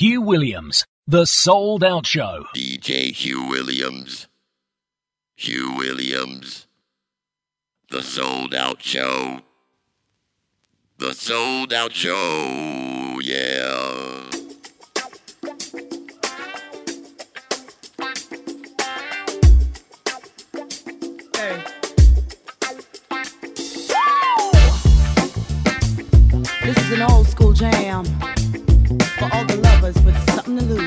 Hugh Williams, The Souled Out Show. DJ Hugh Williams. Hugh Williams. The Souled Out Show. The Souled Out Show. Yeah. Hey. This is an old school jam for with something to lose.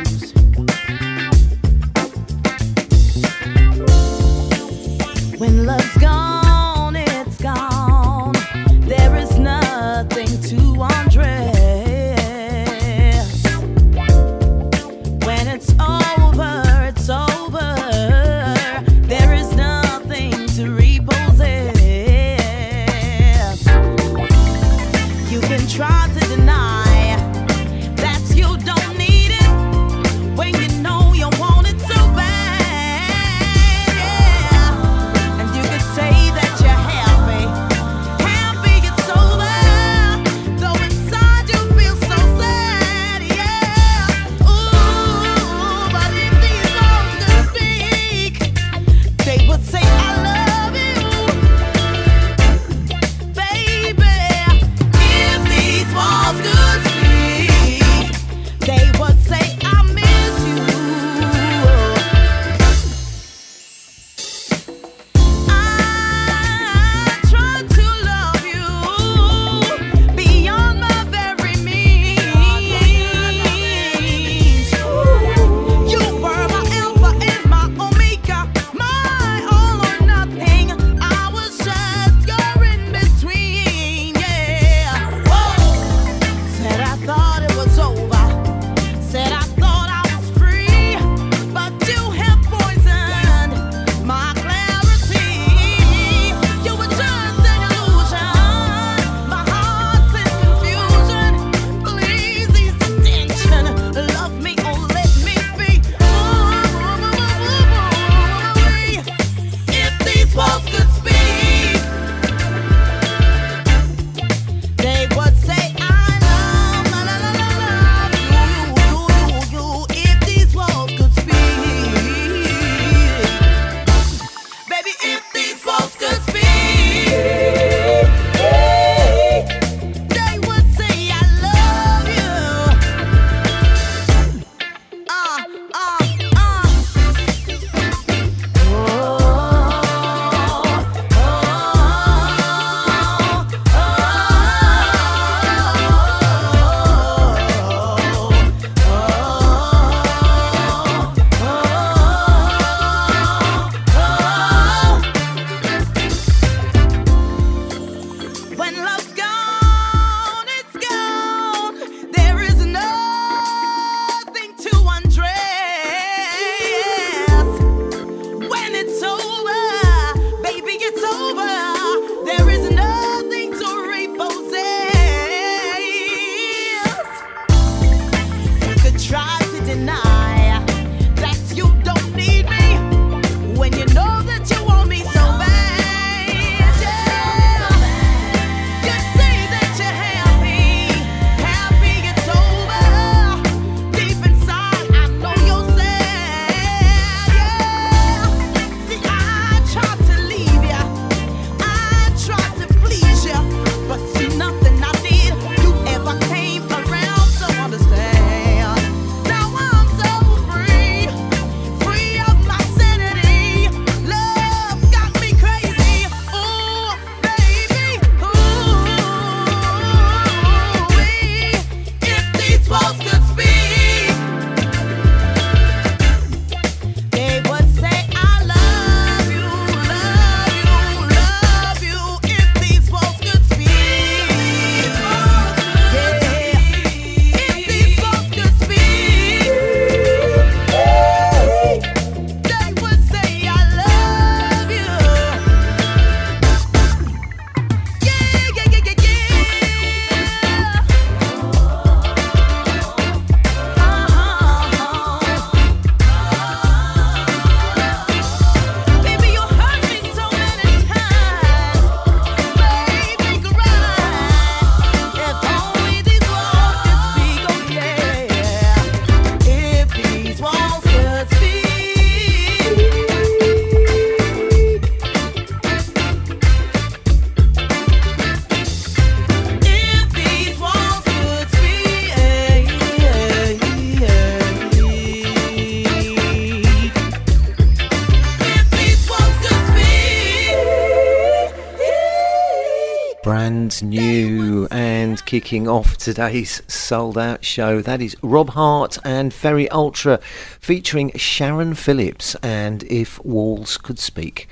Kicking off today's souled out show. That is Rob Hardt and Ferry Ultra featuring Sharon Phillips and If Walls Could Speak.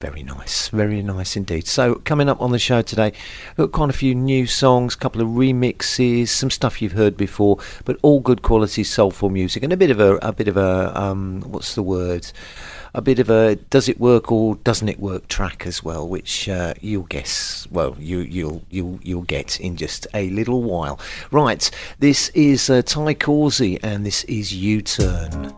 Very nice, very nice indeed. So, coming up on the show today, got quite a few new songs, a couple of remixes, some stuff you've heard before, but all good quality soulful music, and a bit of a, a bit of a, um, what's the word? A bit of a does it work or doesn't it work track as well, which uh, you'll guess. Well, you you'll you'll you'll get in just a little while. Right, this is uh, Ty Causey, and this is U Turn.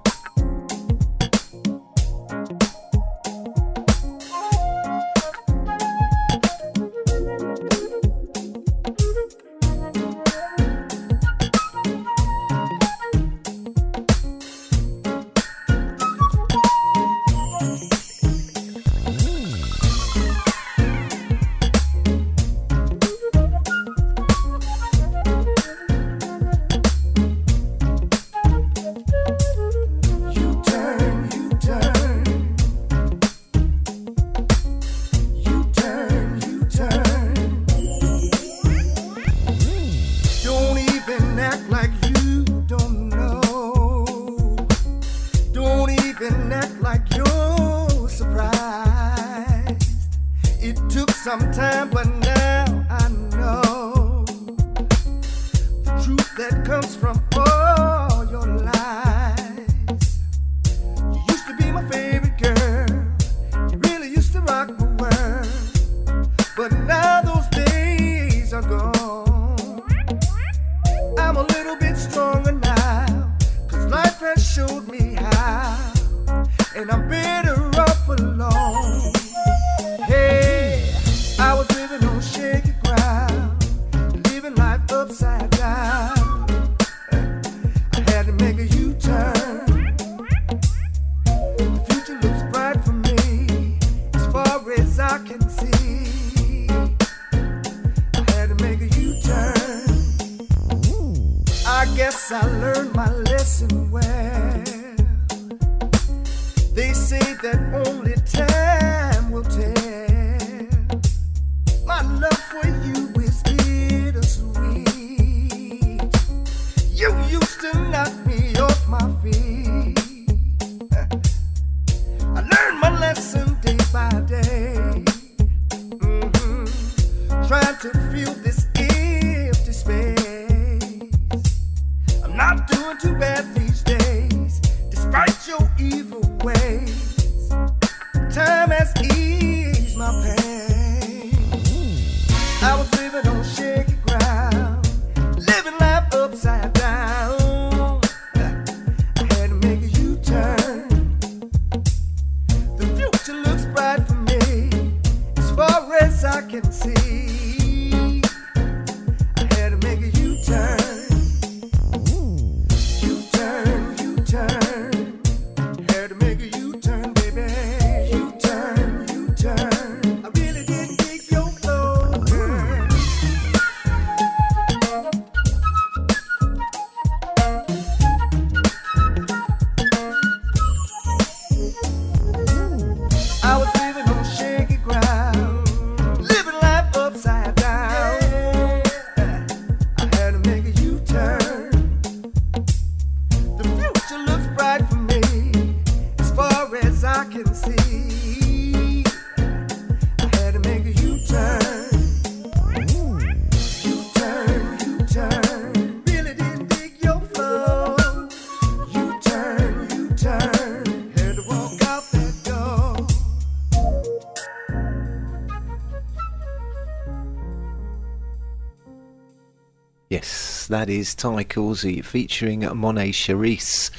That is Ty Causey featuring Monet Charisse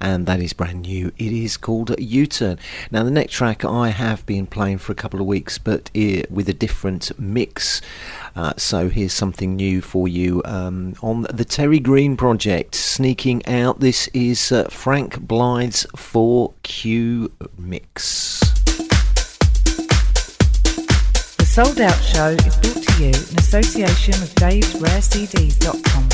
and that is brand new. It is called U Turn. Now, the next track I have been playing for a couple of weeks, but with a different mix. Uh, so, here's something new for you um, on the Terri Green project. Sneaking out, this is uh, Frank Blyth's 4Q mix. Souled Out Show is brought to you in association with Dave'sRareCDs.com.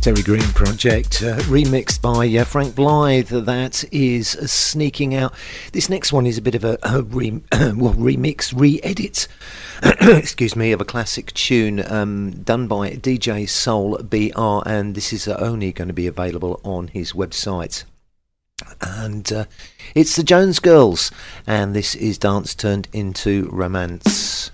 Terri Green Project, uh, remixed by uh, Frank Blyth. That is sneaking out. This next one is a bit of a, a re, well, remix, re-edit, excuse me, of a classic tune um, done by DJ Soul BR, and this is uh, only going to be available on his website. And uh, it's the Jones Girls, and this is Dance Turned into Romance.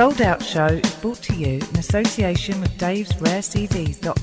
Souled Out Show is brought to you in association with davesrarecds.com.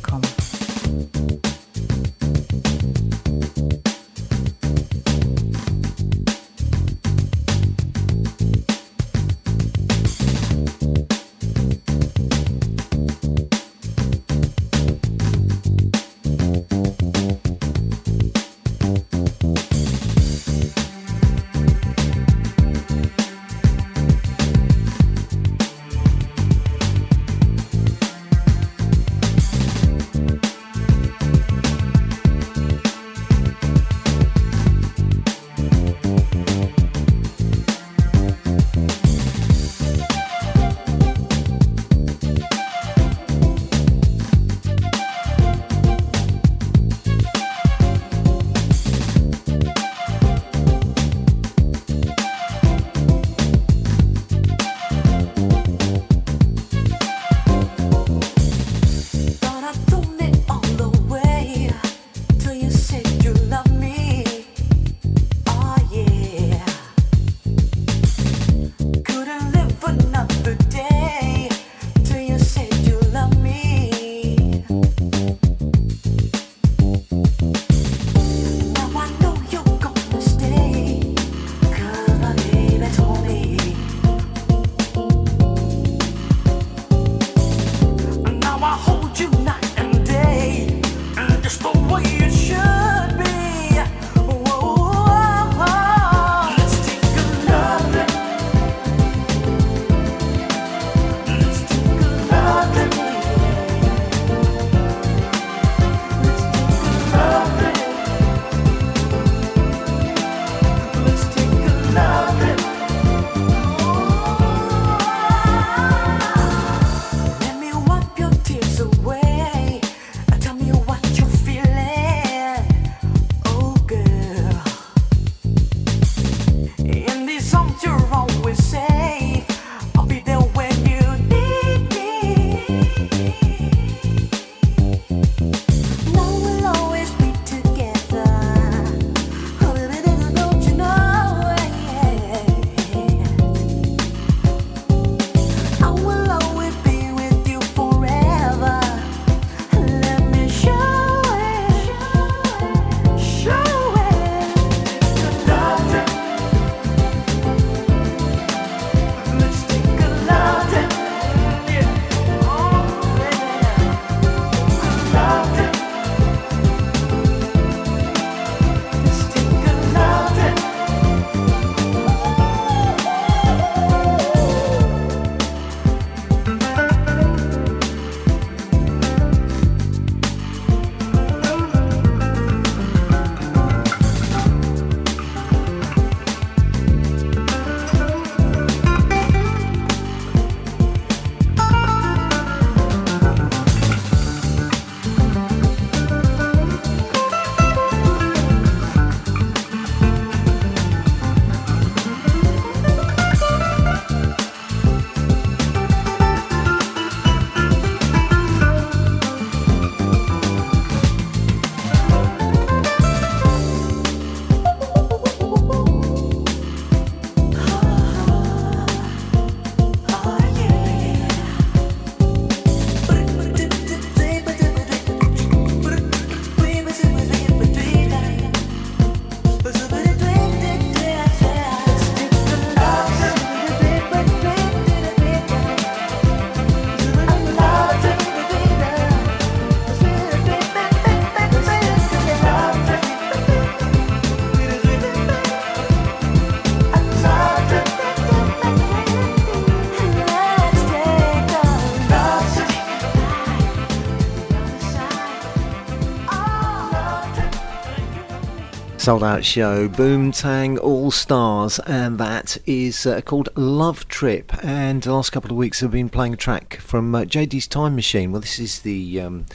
souled out show, Boomtang All Stars, and that is uh, called Love Trip. And the last couple of weeks I've been playing a track from uh, JD's Time Machine. Well, this is the um,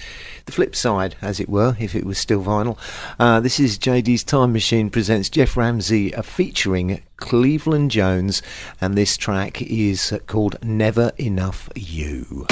the flip side, as it were, if it was still vinyl. Uh, this is JD's Time Machine presents Jeff Ramsey uh, featuring Cleveland Jones, and this track is called Never Enough You.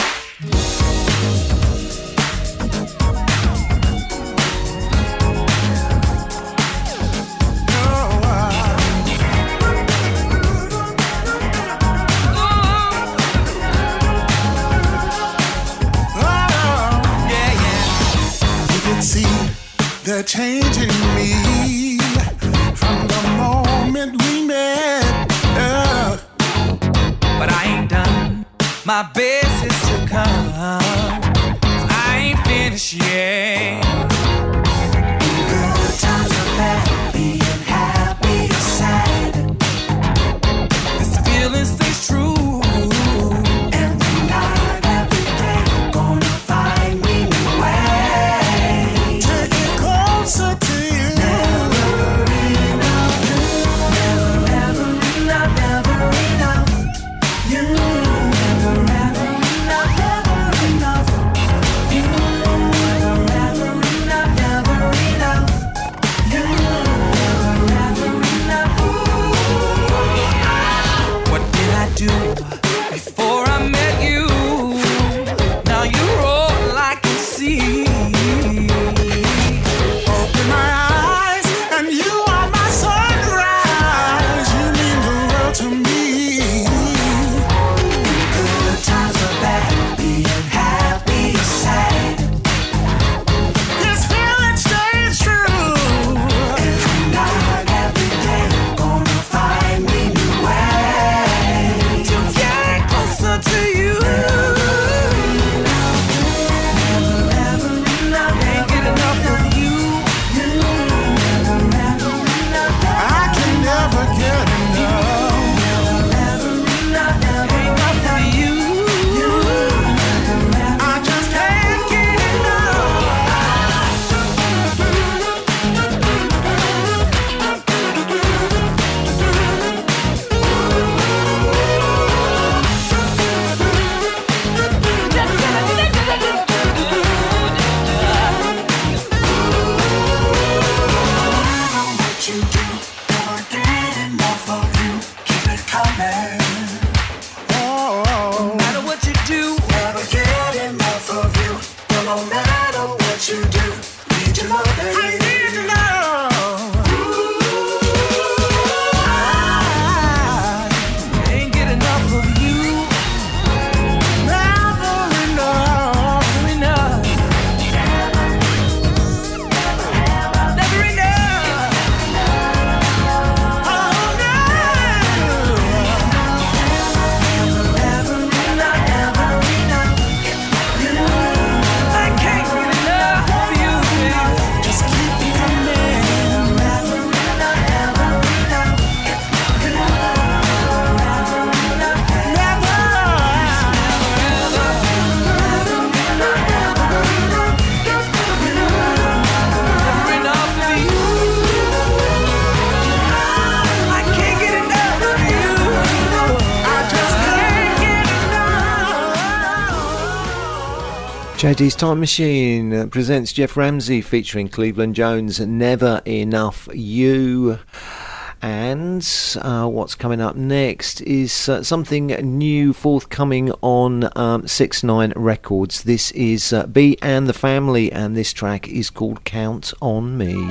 JD's Time Machine presents Jeff Ramsey featuring Cleveland Jones, Never Enough You. And uh, what's coming up next is uh, something new forthcoming on um, 6 9 Records. This is uh, B and the Family, and this track is called Count on Me.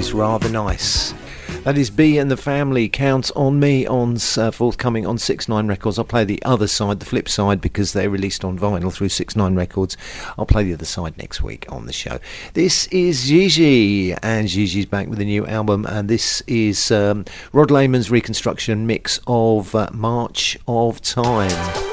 Is rather nice. That is B and the Family. Counts on me on uh, forthcoming on Six Nine Records. I'll play the other side, the flip side, because they're released on vinyl through Six Nine Records. I'll play the other side next week on the show. This is Gigi, and Gigi's back with a new album, and this is um, Rod Lehman's reconstruction mix of uh, March of Time.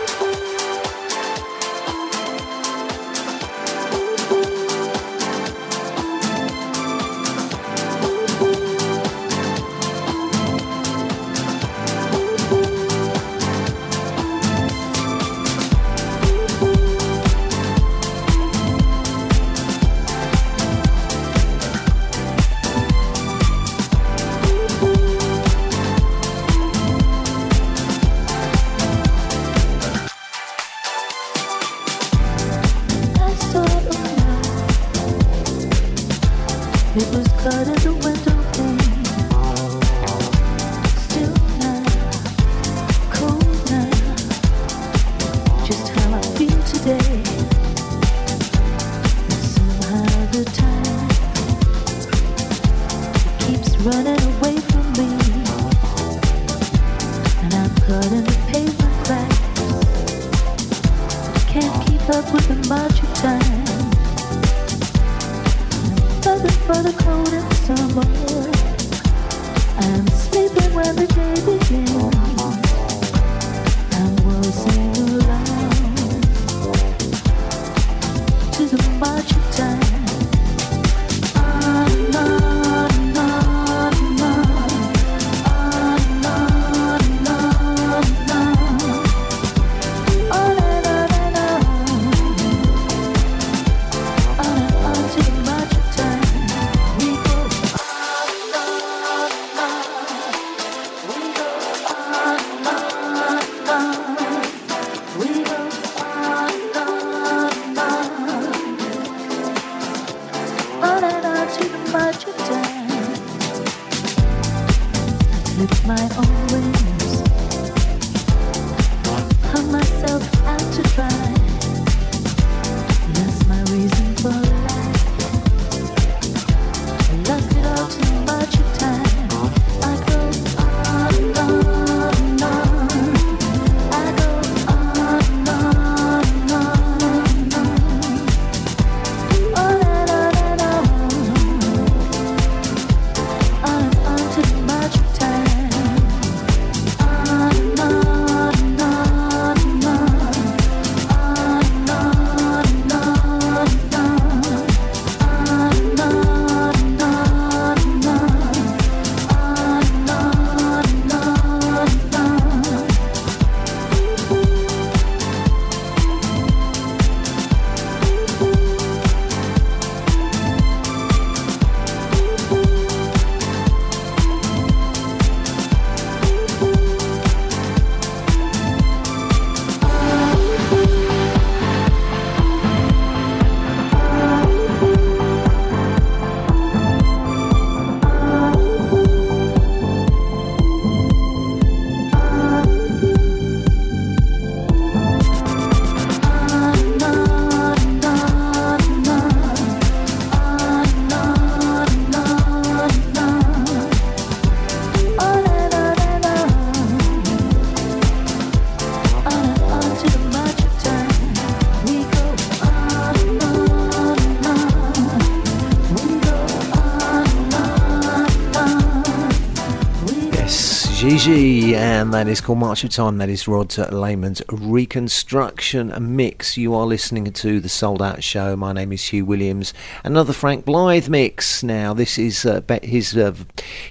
And that is called March of Time. That is Rod Lehman's Reconstruction Mix. You are listening to the Souled Out Show. My name is Hugh Williams. Another Frank Blyth mix. Now, this is uh, his uh,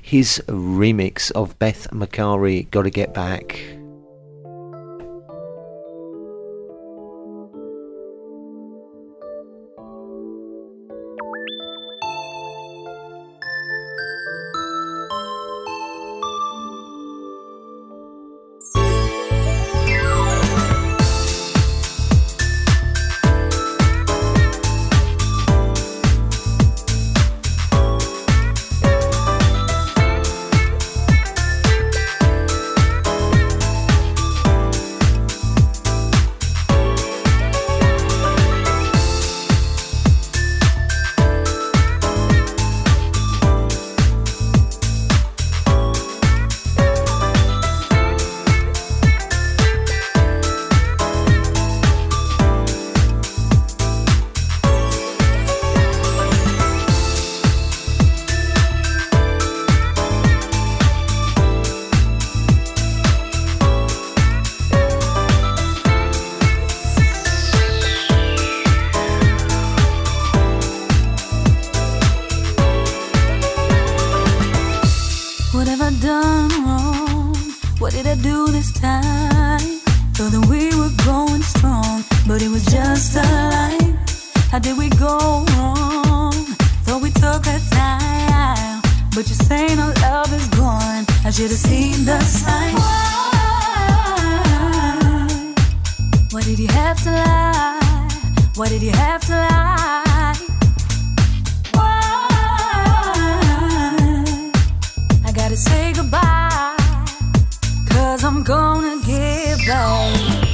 his remix of Beth Macari. Got to get back. but it was just a line. How did we go wrong? Thought we took a time, but you're saying our love is gone. I should have seen the sign. Why? Why did you have to lie? Why did you have to lie? Why? I gotta say goodbye, cause I'm gonna get back.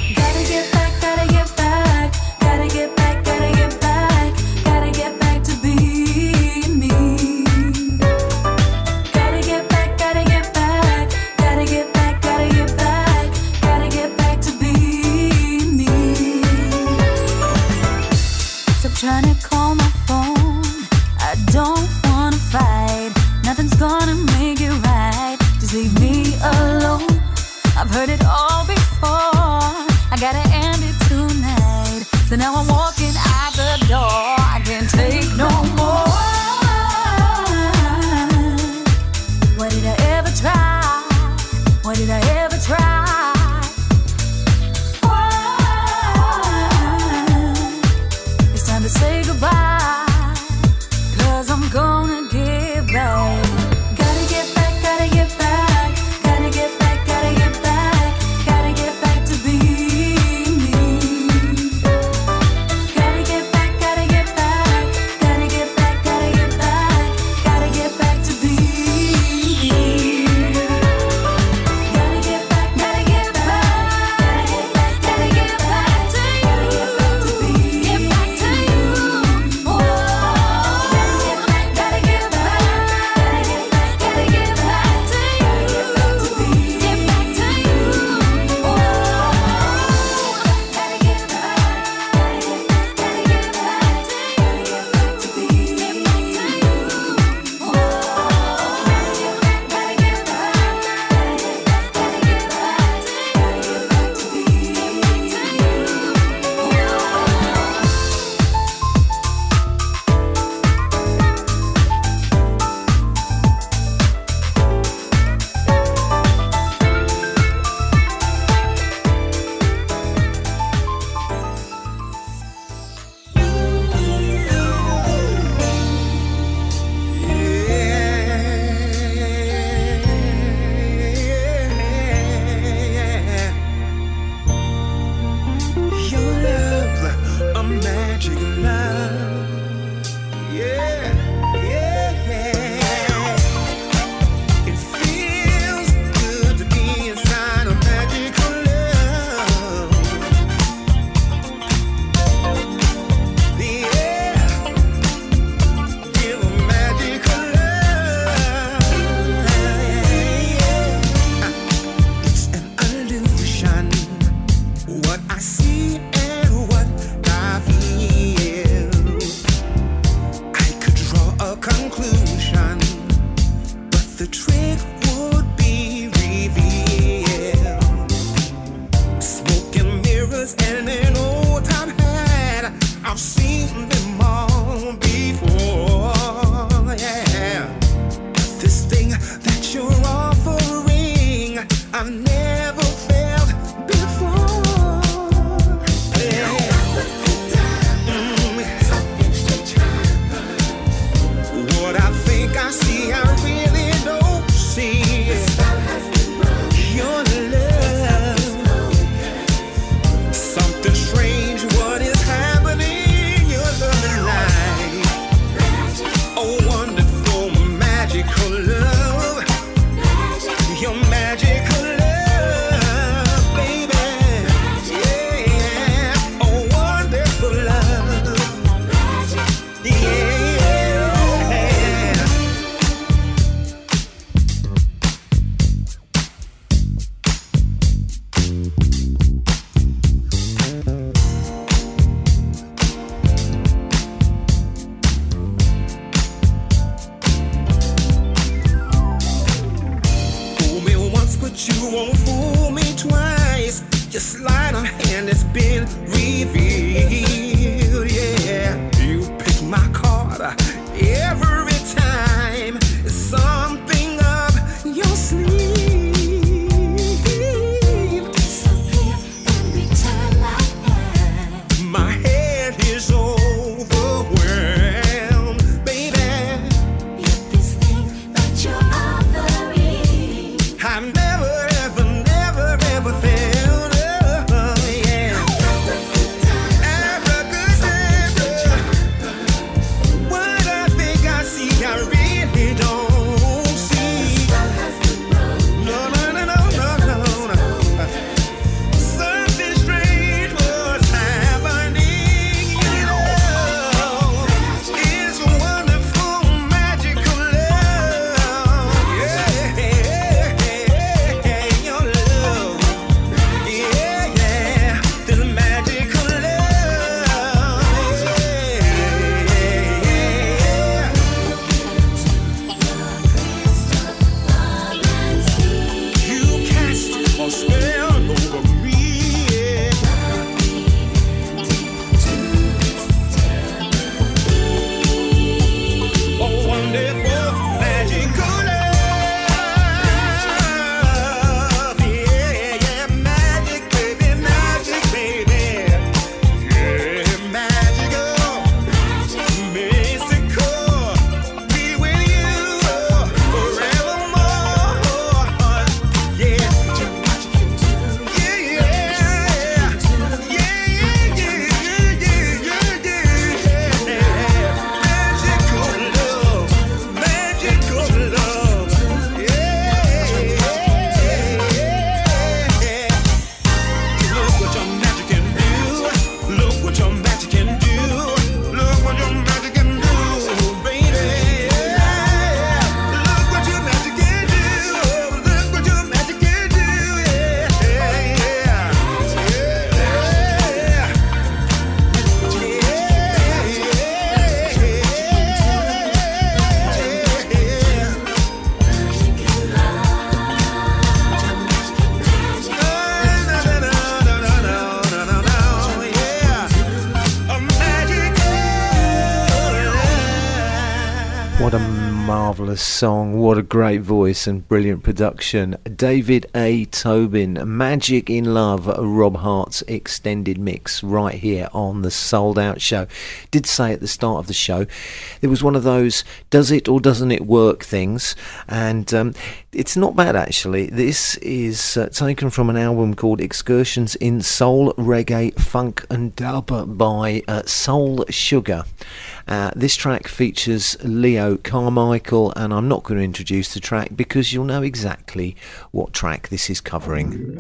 Song, what a great voice and brilliant production. David A. Tobin, Magic in Love, Rob Hardt's extended mix right here on the Souled Out Show. Did say at the start of the show, it was one of those does it or doesn't it work things, and um, it's not bad actually. This is uh, taken from an album called Excursions in Soul, Reggae, Funk and Dub by uh, Soul Sugar. Uh, this track features Leo Carmichael, and I'm not going to introduce the track because you'll know exactly what track this is covering.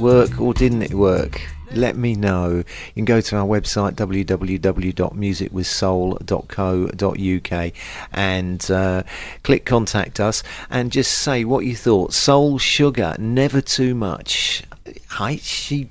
Work or didn't it work? Let me know. You can go to our website www.musicwithsoul.co.uk and uh, click contact us and just say what you thought. Soul Sugar, never too much. I she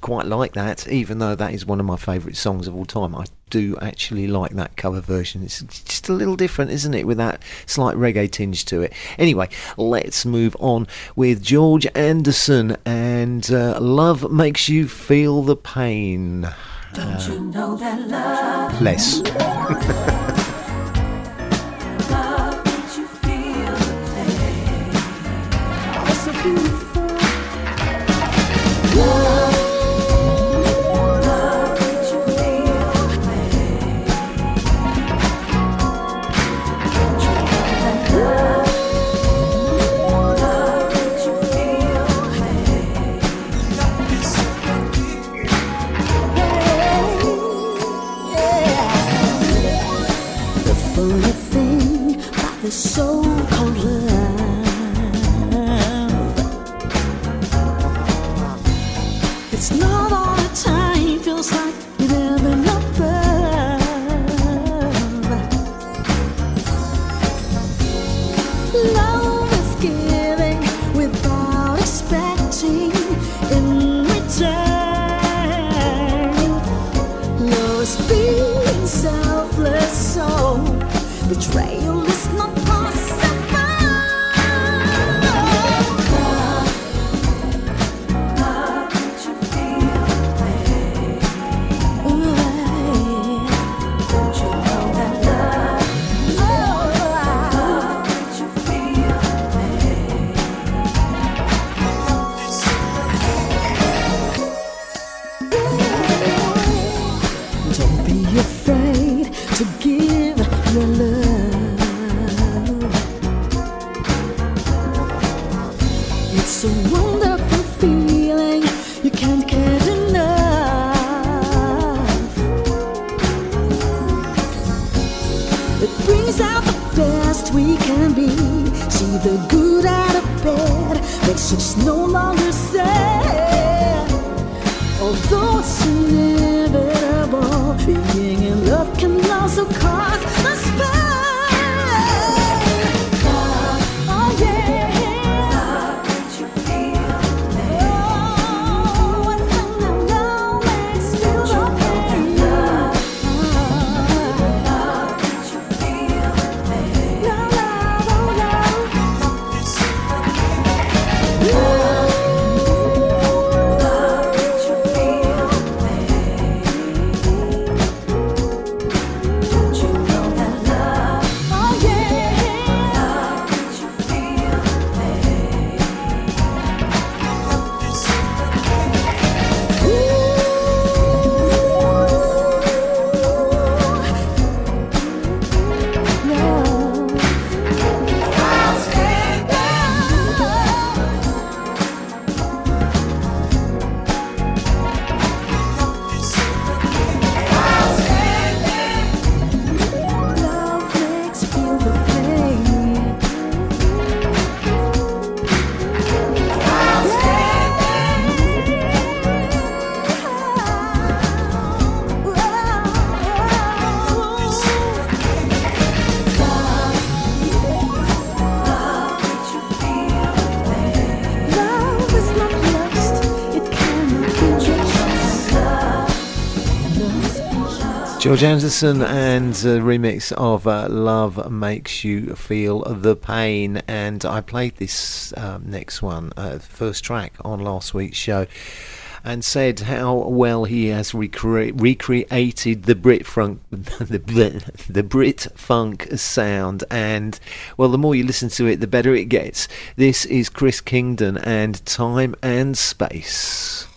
quite like that, even though that is one of my favourite songs of all time. I do actually like that cover version. It's just a little different, isn't it, with that slight reggae tinge to it. Anyway, let's move on with George Anderson and uh, Love Makes You Feel the Pain. Don't you know that love, Less. love so-called love, it's not all the time. Feels like you're living above. Love is giving without expecting in return. Love is being selfless, so betrayal George Anderson and a remix of uh, Love Makes You Feel the Pain. And I played this um, next one, uh, first track on last week's show. And said how well he has recre- recreated the Brit funk, the, the Brit funk sound, and well, the more you listen to it, the better it gets. This is Chris Kingdon and Time and Space.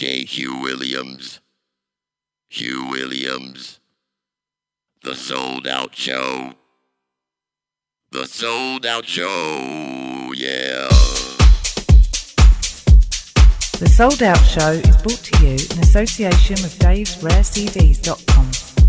J. Hugh Williams. Hugh Williams. The Souled Out Show. The Souled Out Show, yeah. The Souled Out Show is brought to you in association with Dave's RareCDs.com.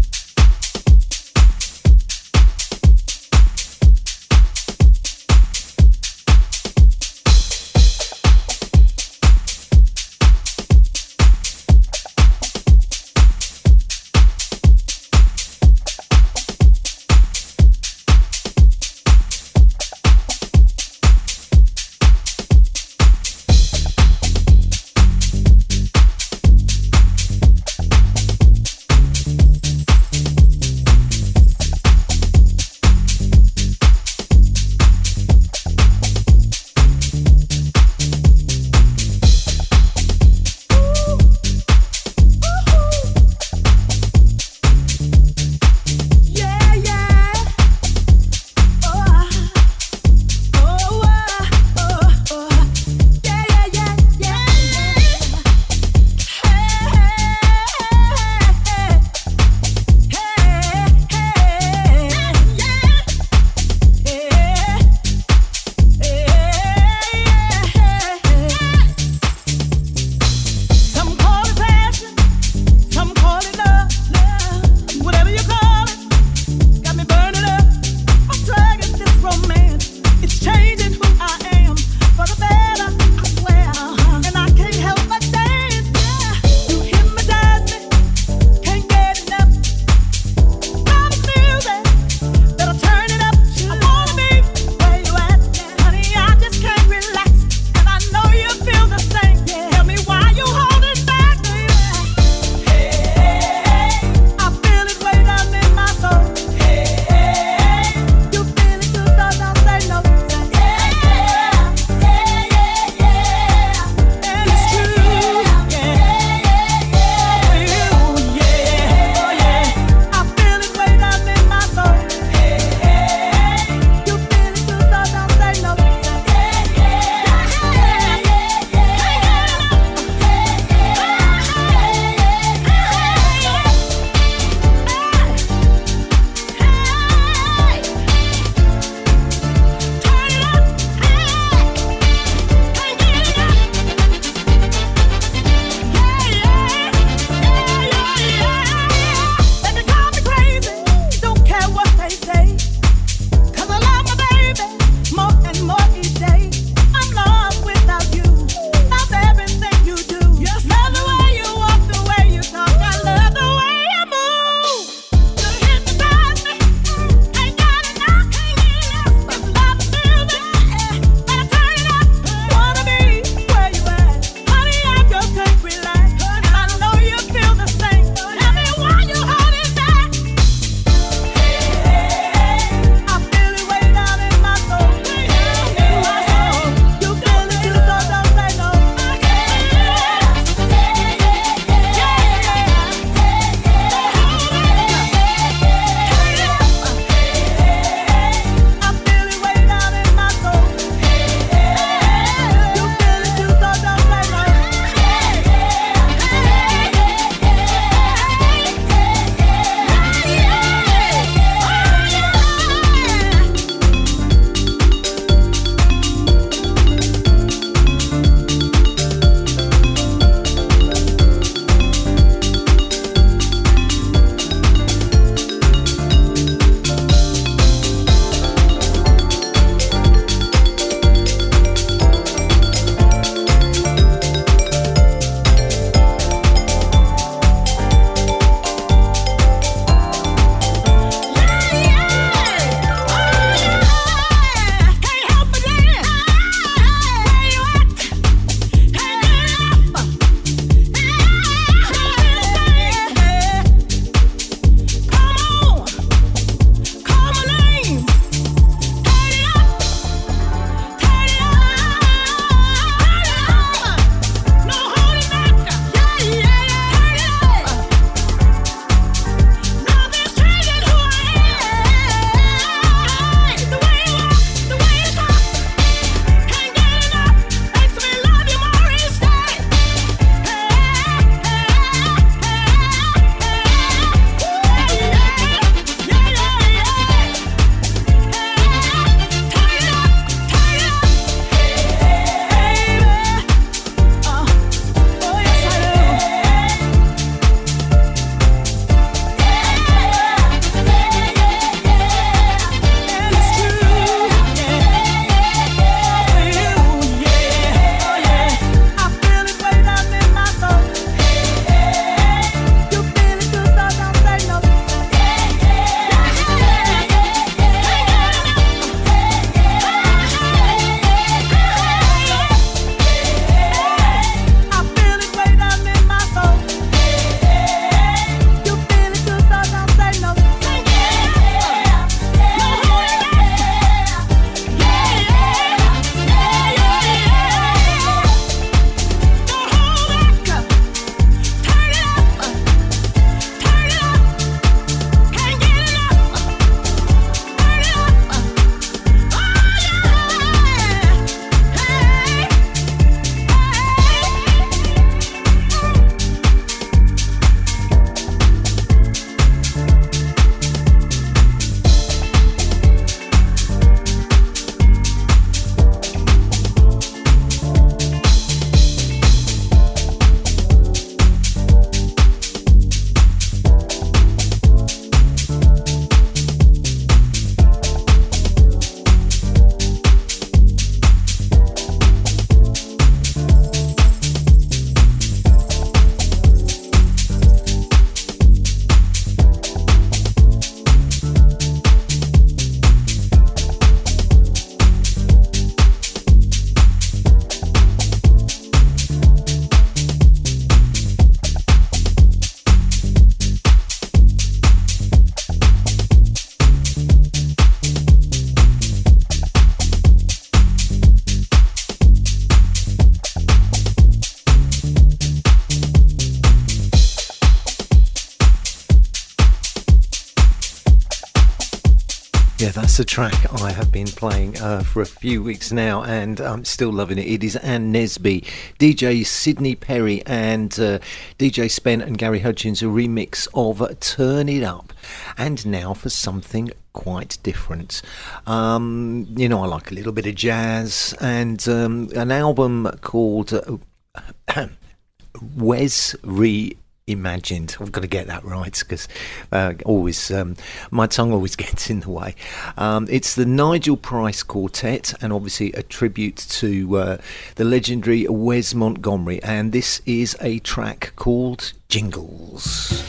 a track I have been playing uh, for a few weeks now, and I'm still loving it. It is Ann Nesby, DJ Sidney Perry, and uh, DJ Spen and Gary Hutchins, a remix of Turn It Up. And now for something quite different. Um, you know, I like a little bit of jazz, and um, an album called uh, Wes Re imagined. I've got to get that right because uh, always um, my tongue always gets in the way. Um, it's the Nigel Price Quartet, and obviously a tribute to uh, the legendary Wes Montgomery. And this is a track called Jingles.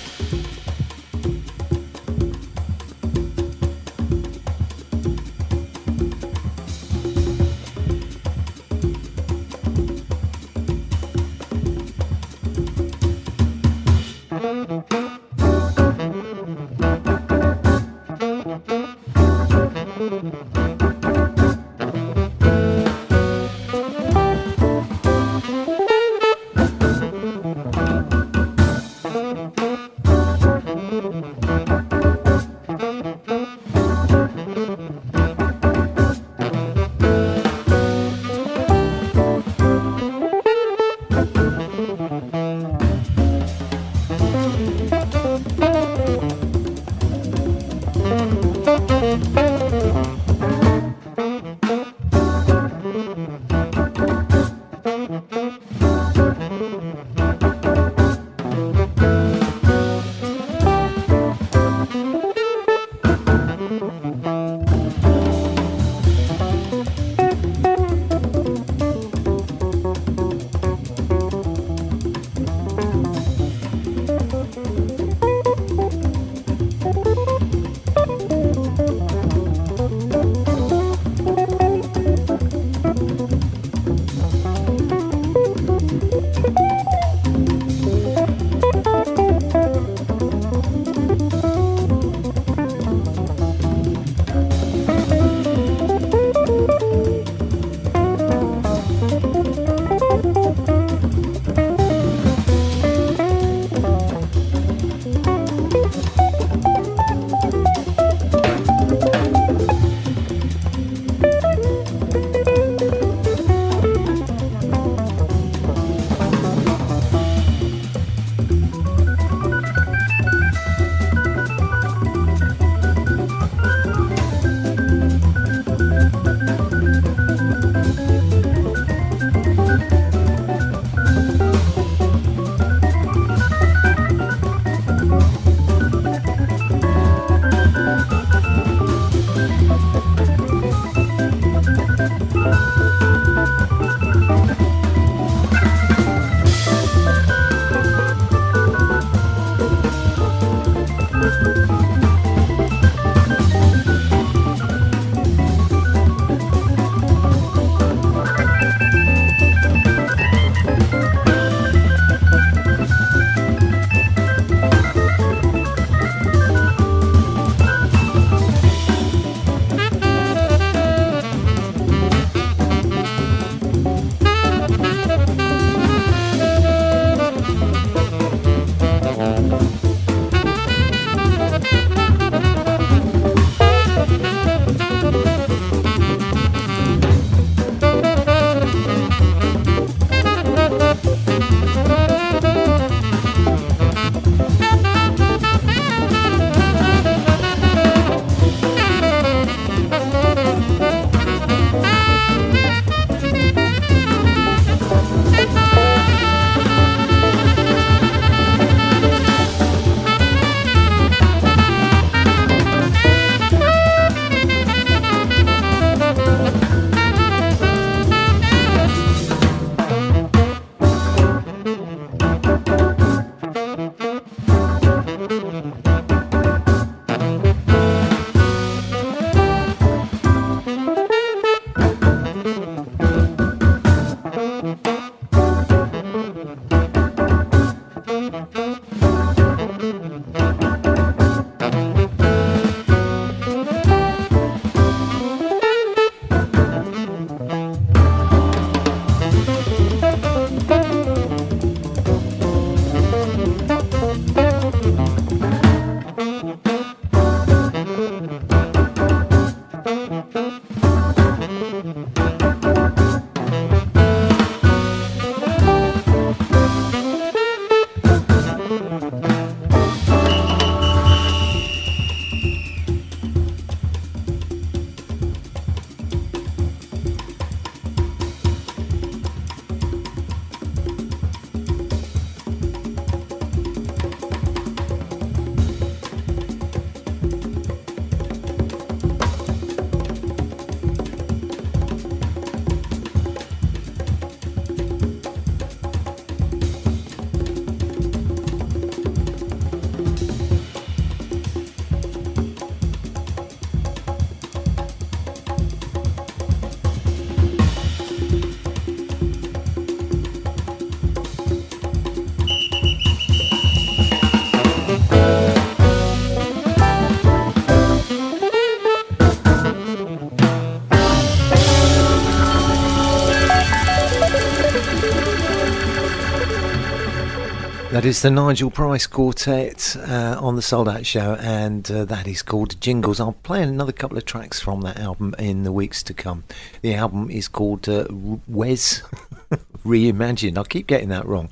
That is the Nigel Price Quartet uh, on the Souled Out Show, and uh, that is called Jingles. I'll play another couple of tracks from that album in the weeks to come. The album is called uh, Wes Reimagined. I keep getting that wrong.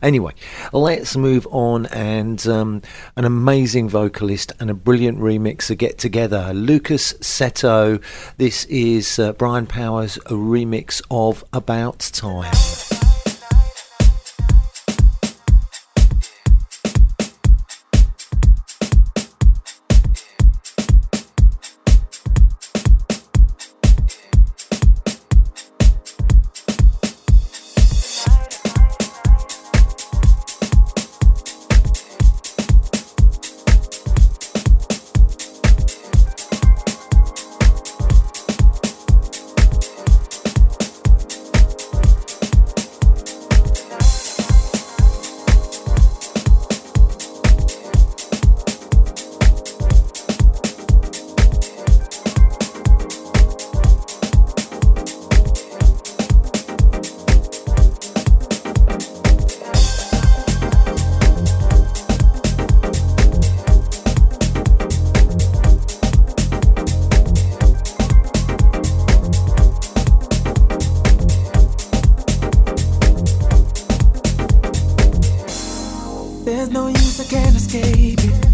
Anyway, let's move on. And um, an amazing vocalist and a brilliant remixer get together. Lukas Setto. This is uh, Brian Power's remix of About Time. No use, I can't escape it.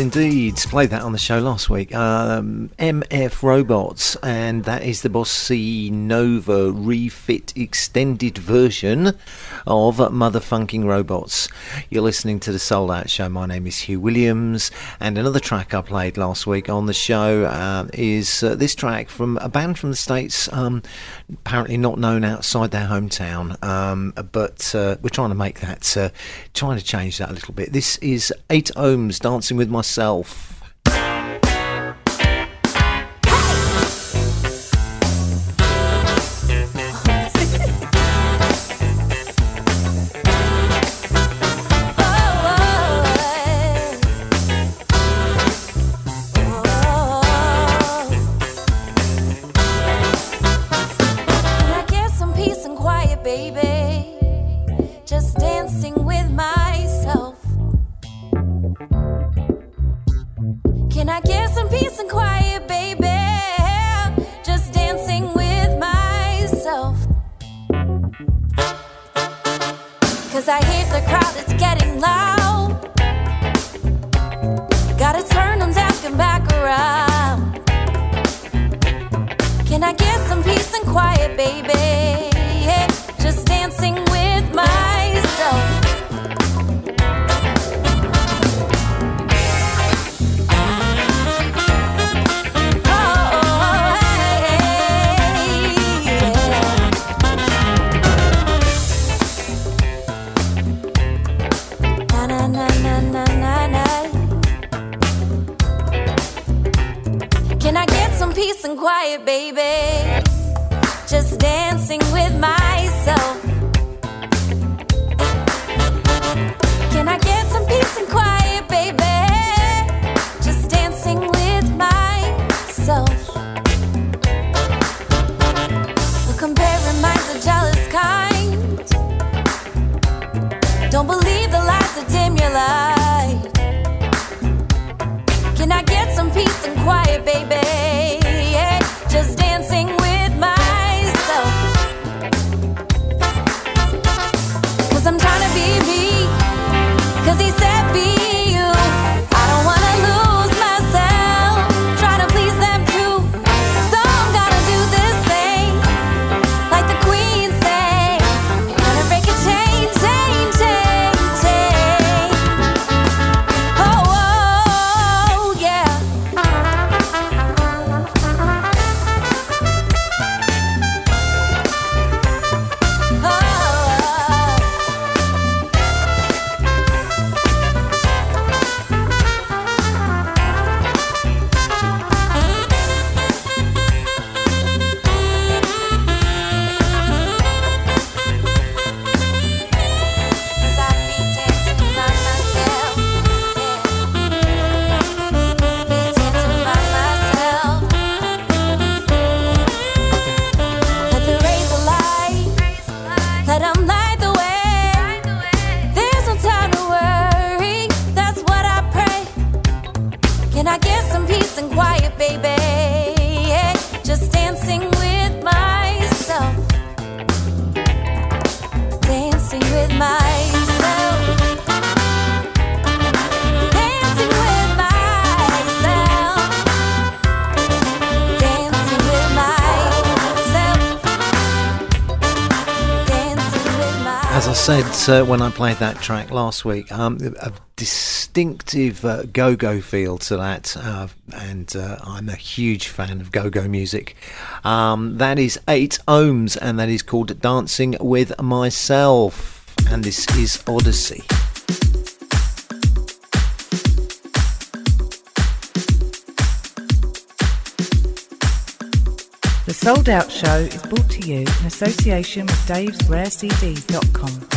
Indeed. Played that on the show last week. Um, MF Robots, and that is the Bossa Nova refit extended version of Motherfunking Robots. You're listening to the Souled Out Show. My name is Hugh Williams, and another track I played last week on the show uh, is uh, this track from a band from the States, um, apparently not known outside their hometown, um, but uh, we're trying to make that, uh, trying to change that a little bit. This is Eight Ohms Dancing with Myself. As uh, when I played that track last week, um, a distinctive uh, go-go feel to that, uh, and uh, I'm a huge fan of go-go music. Um, that is Eight Ohms, and that is called "Dancing with Myself," and this is Odyssey. The Souled Out Show is brought to you in association with davesrarecds.com.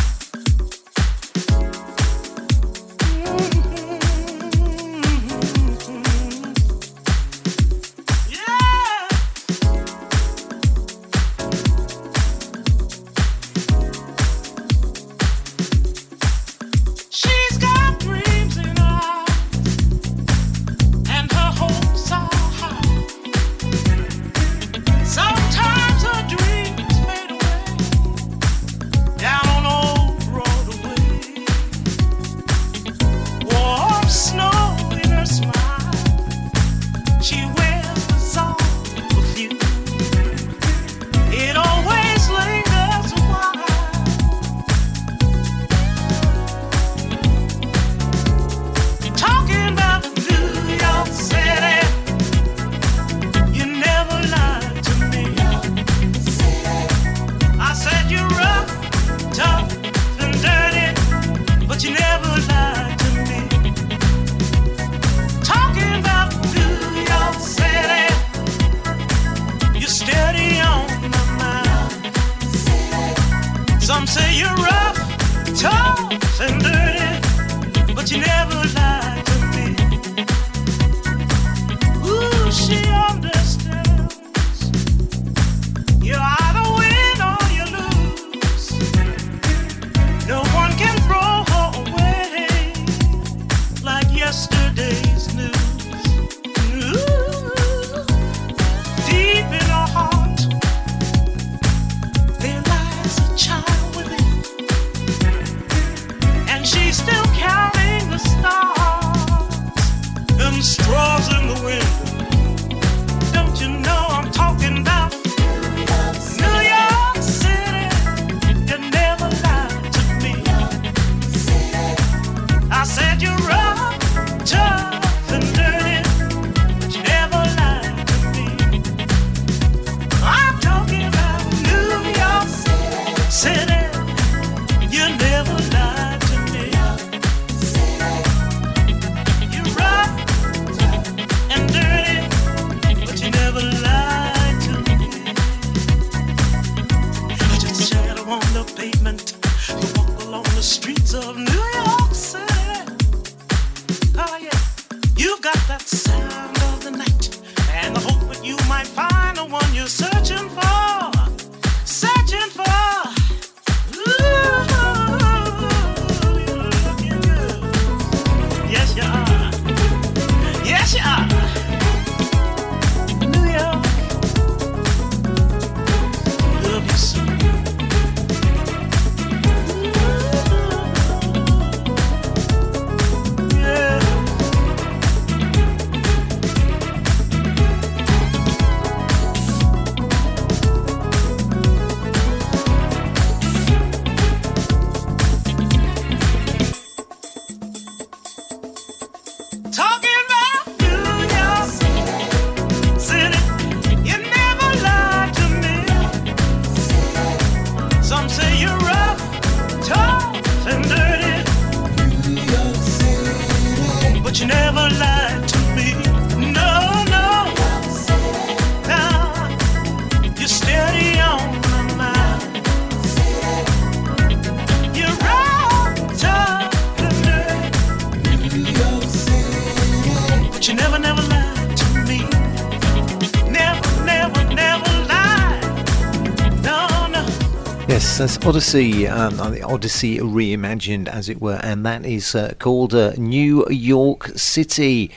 Odyssey, um, uh, the Odyssey reimagined, as it were, and that is uh, called uh, New York City.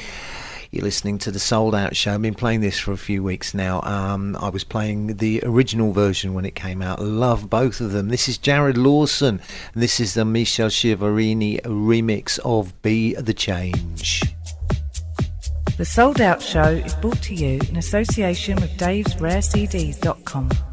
You're listening to the Souled Out Show. I've been playing this for a few weeks now. Um, I was playing the original version when it came out. Love both of them. This is Jarrod Lawson, and this is the Michel Chiavarini remix of Be the Change. The Souled Out Show is brought to you in association with davesrarecds.com. Come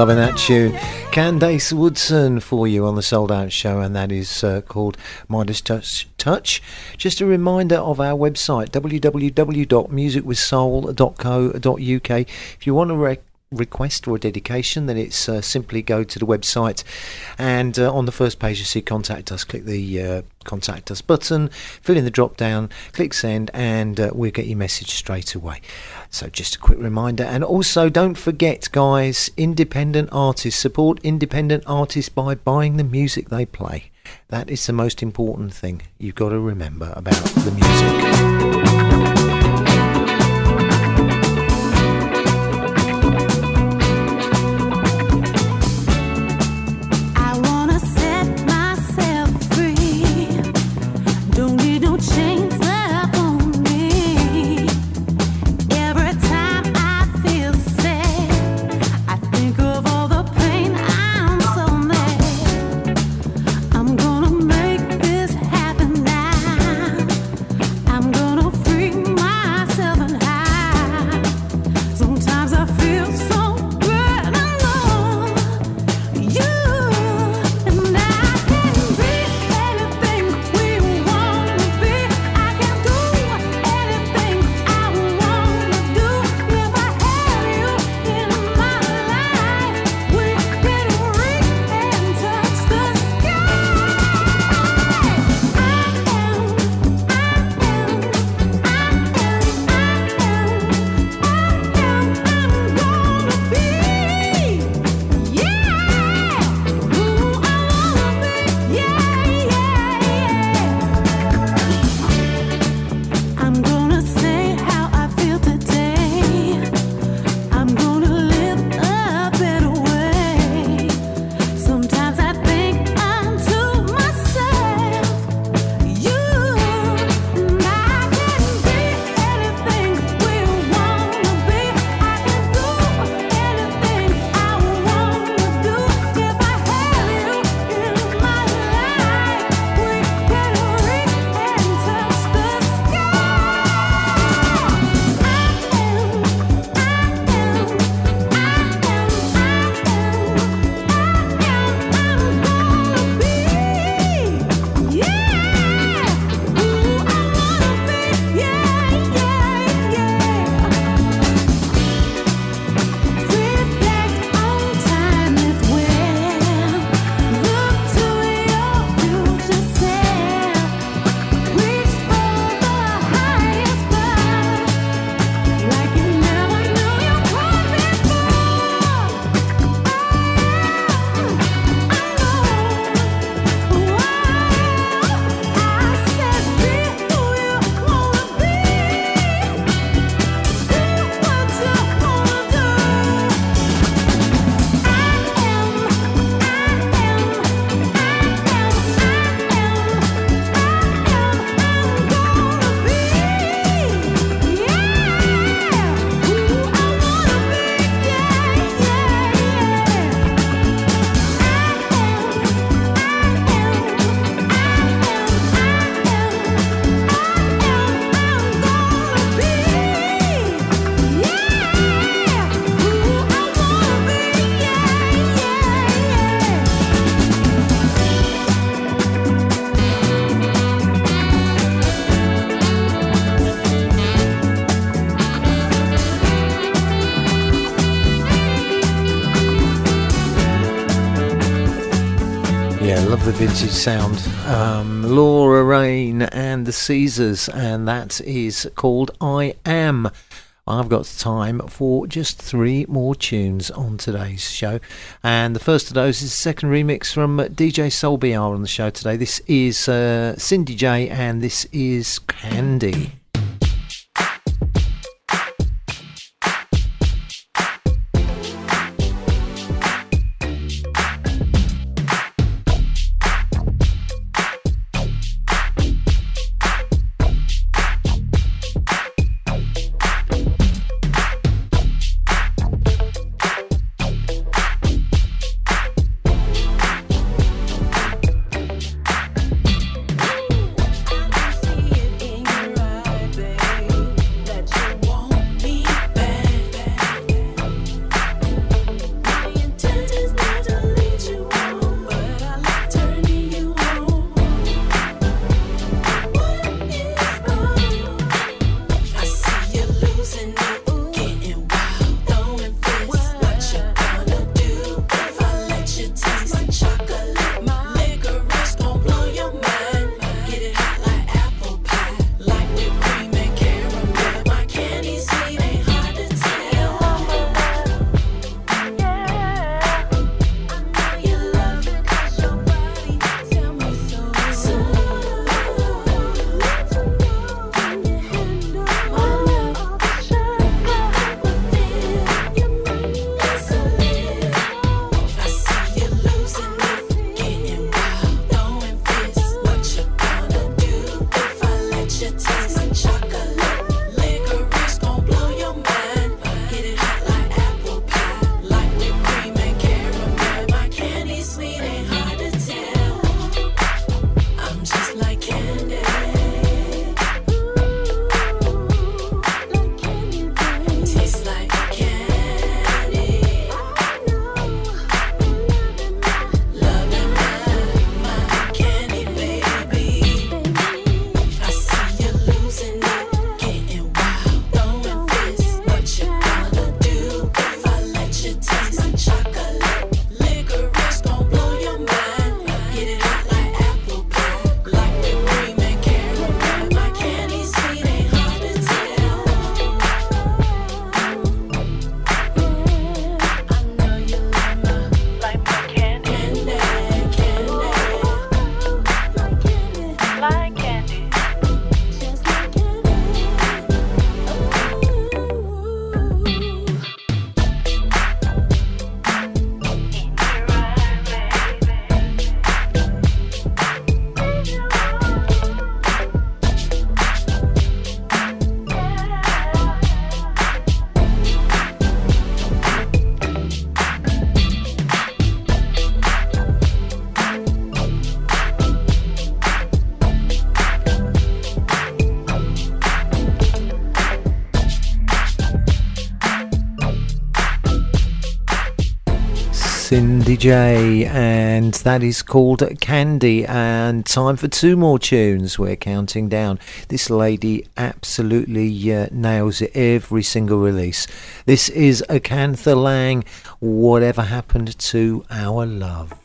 loving that tune. Candace Woodson for you on the Souled Out Show, and that is uh, called Midas Touch, Touch. Just a reminder of our website, www.musicwithsoul.co.uk. If you want to request or a dedication, then it's uh, simply go to the website and uh, on the first page, you see contact us. Click the uh, contact us button, fill in the drop down, click send, and uh, we'll get your message straight away. So, just a quick reminder. And also, don't forget, guys, independent artists support independent artists by buying the music they play. That is the most important thing you've got to remember about the music. Vintage sound. Um, Laura Rain and the Caesars, and that is called I Am. I've got time for just three more tunes on today's show. And the first of those is a second remix from DJ Soul BR on the show today. This is uh, Cindy Jay, and this is Candy. Cindy Jay, and that is called Candy. And time for two more tunes. We're counting down. This lady absolutely uh, nails it every single release. This is Acantha Lang. Whatever happened to our love?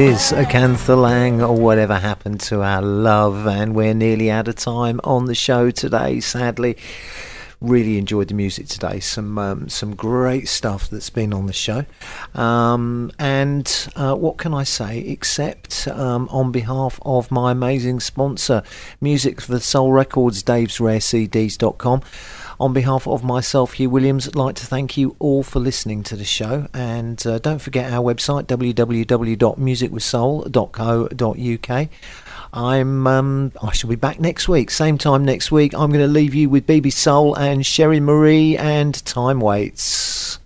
Is Acantha Lang, or whatever happened to our love, and we're nearly out of time on the show today, sadly. Really enjoyed the music today. Some um, some great stuff that's been on the show. Um, and uh, what can I say except um, on behalf of my amazing sponsor, Music for the Soul Records, Dave's Rare CDs.com. On behalf of myself, Hugh Williams, I'd like to thank you all for listening to the show. And uh, don't forget our website, www.musicwithsoul.co.uk. I'm um, I shall be back next week, same time next week. I'm going to leave you with BB Soul and Cheri Maree and Time Waits.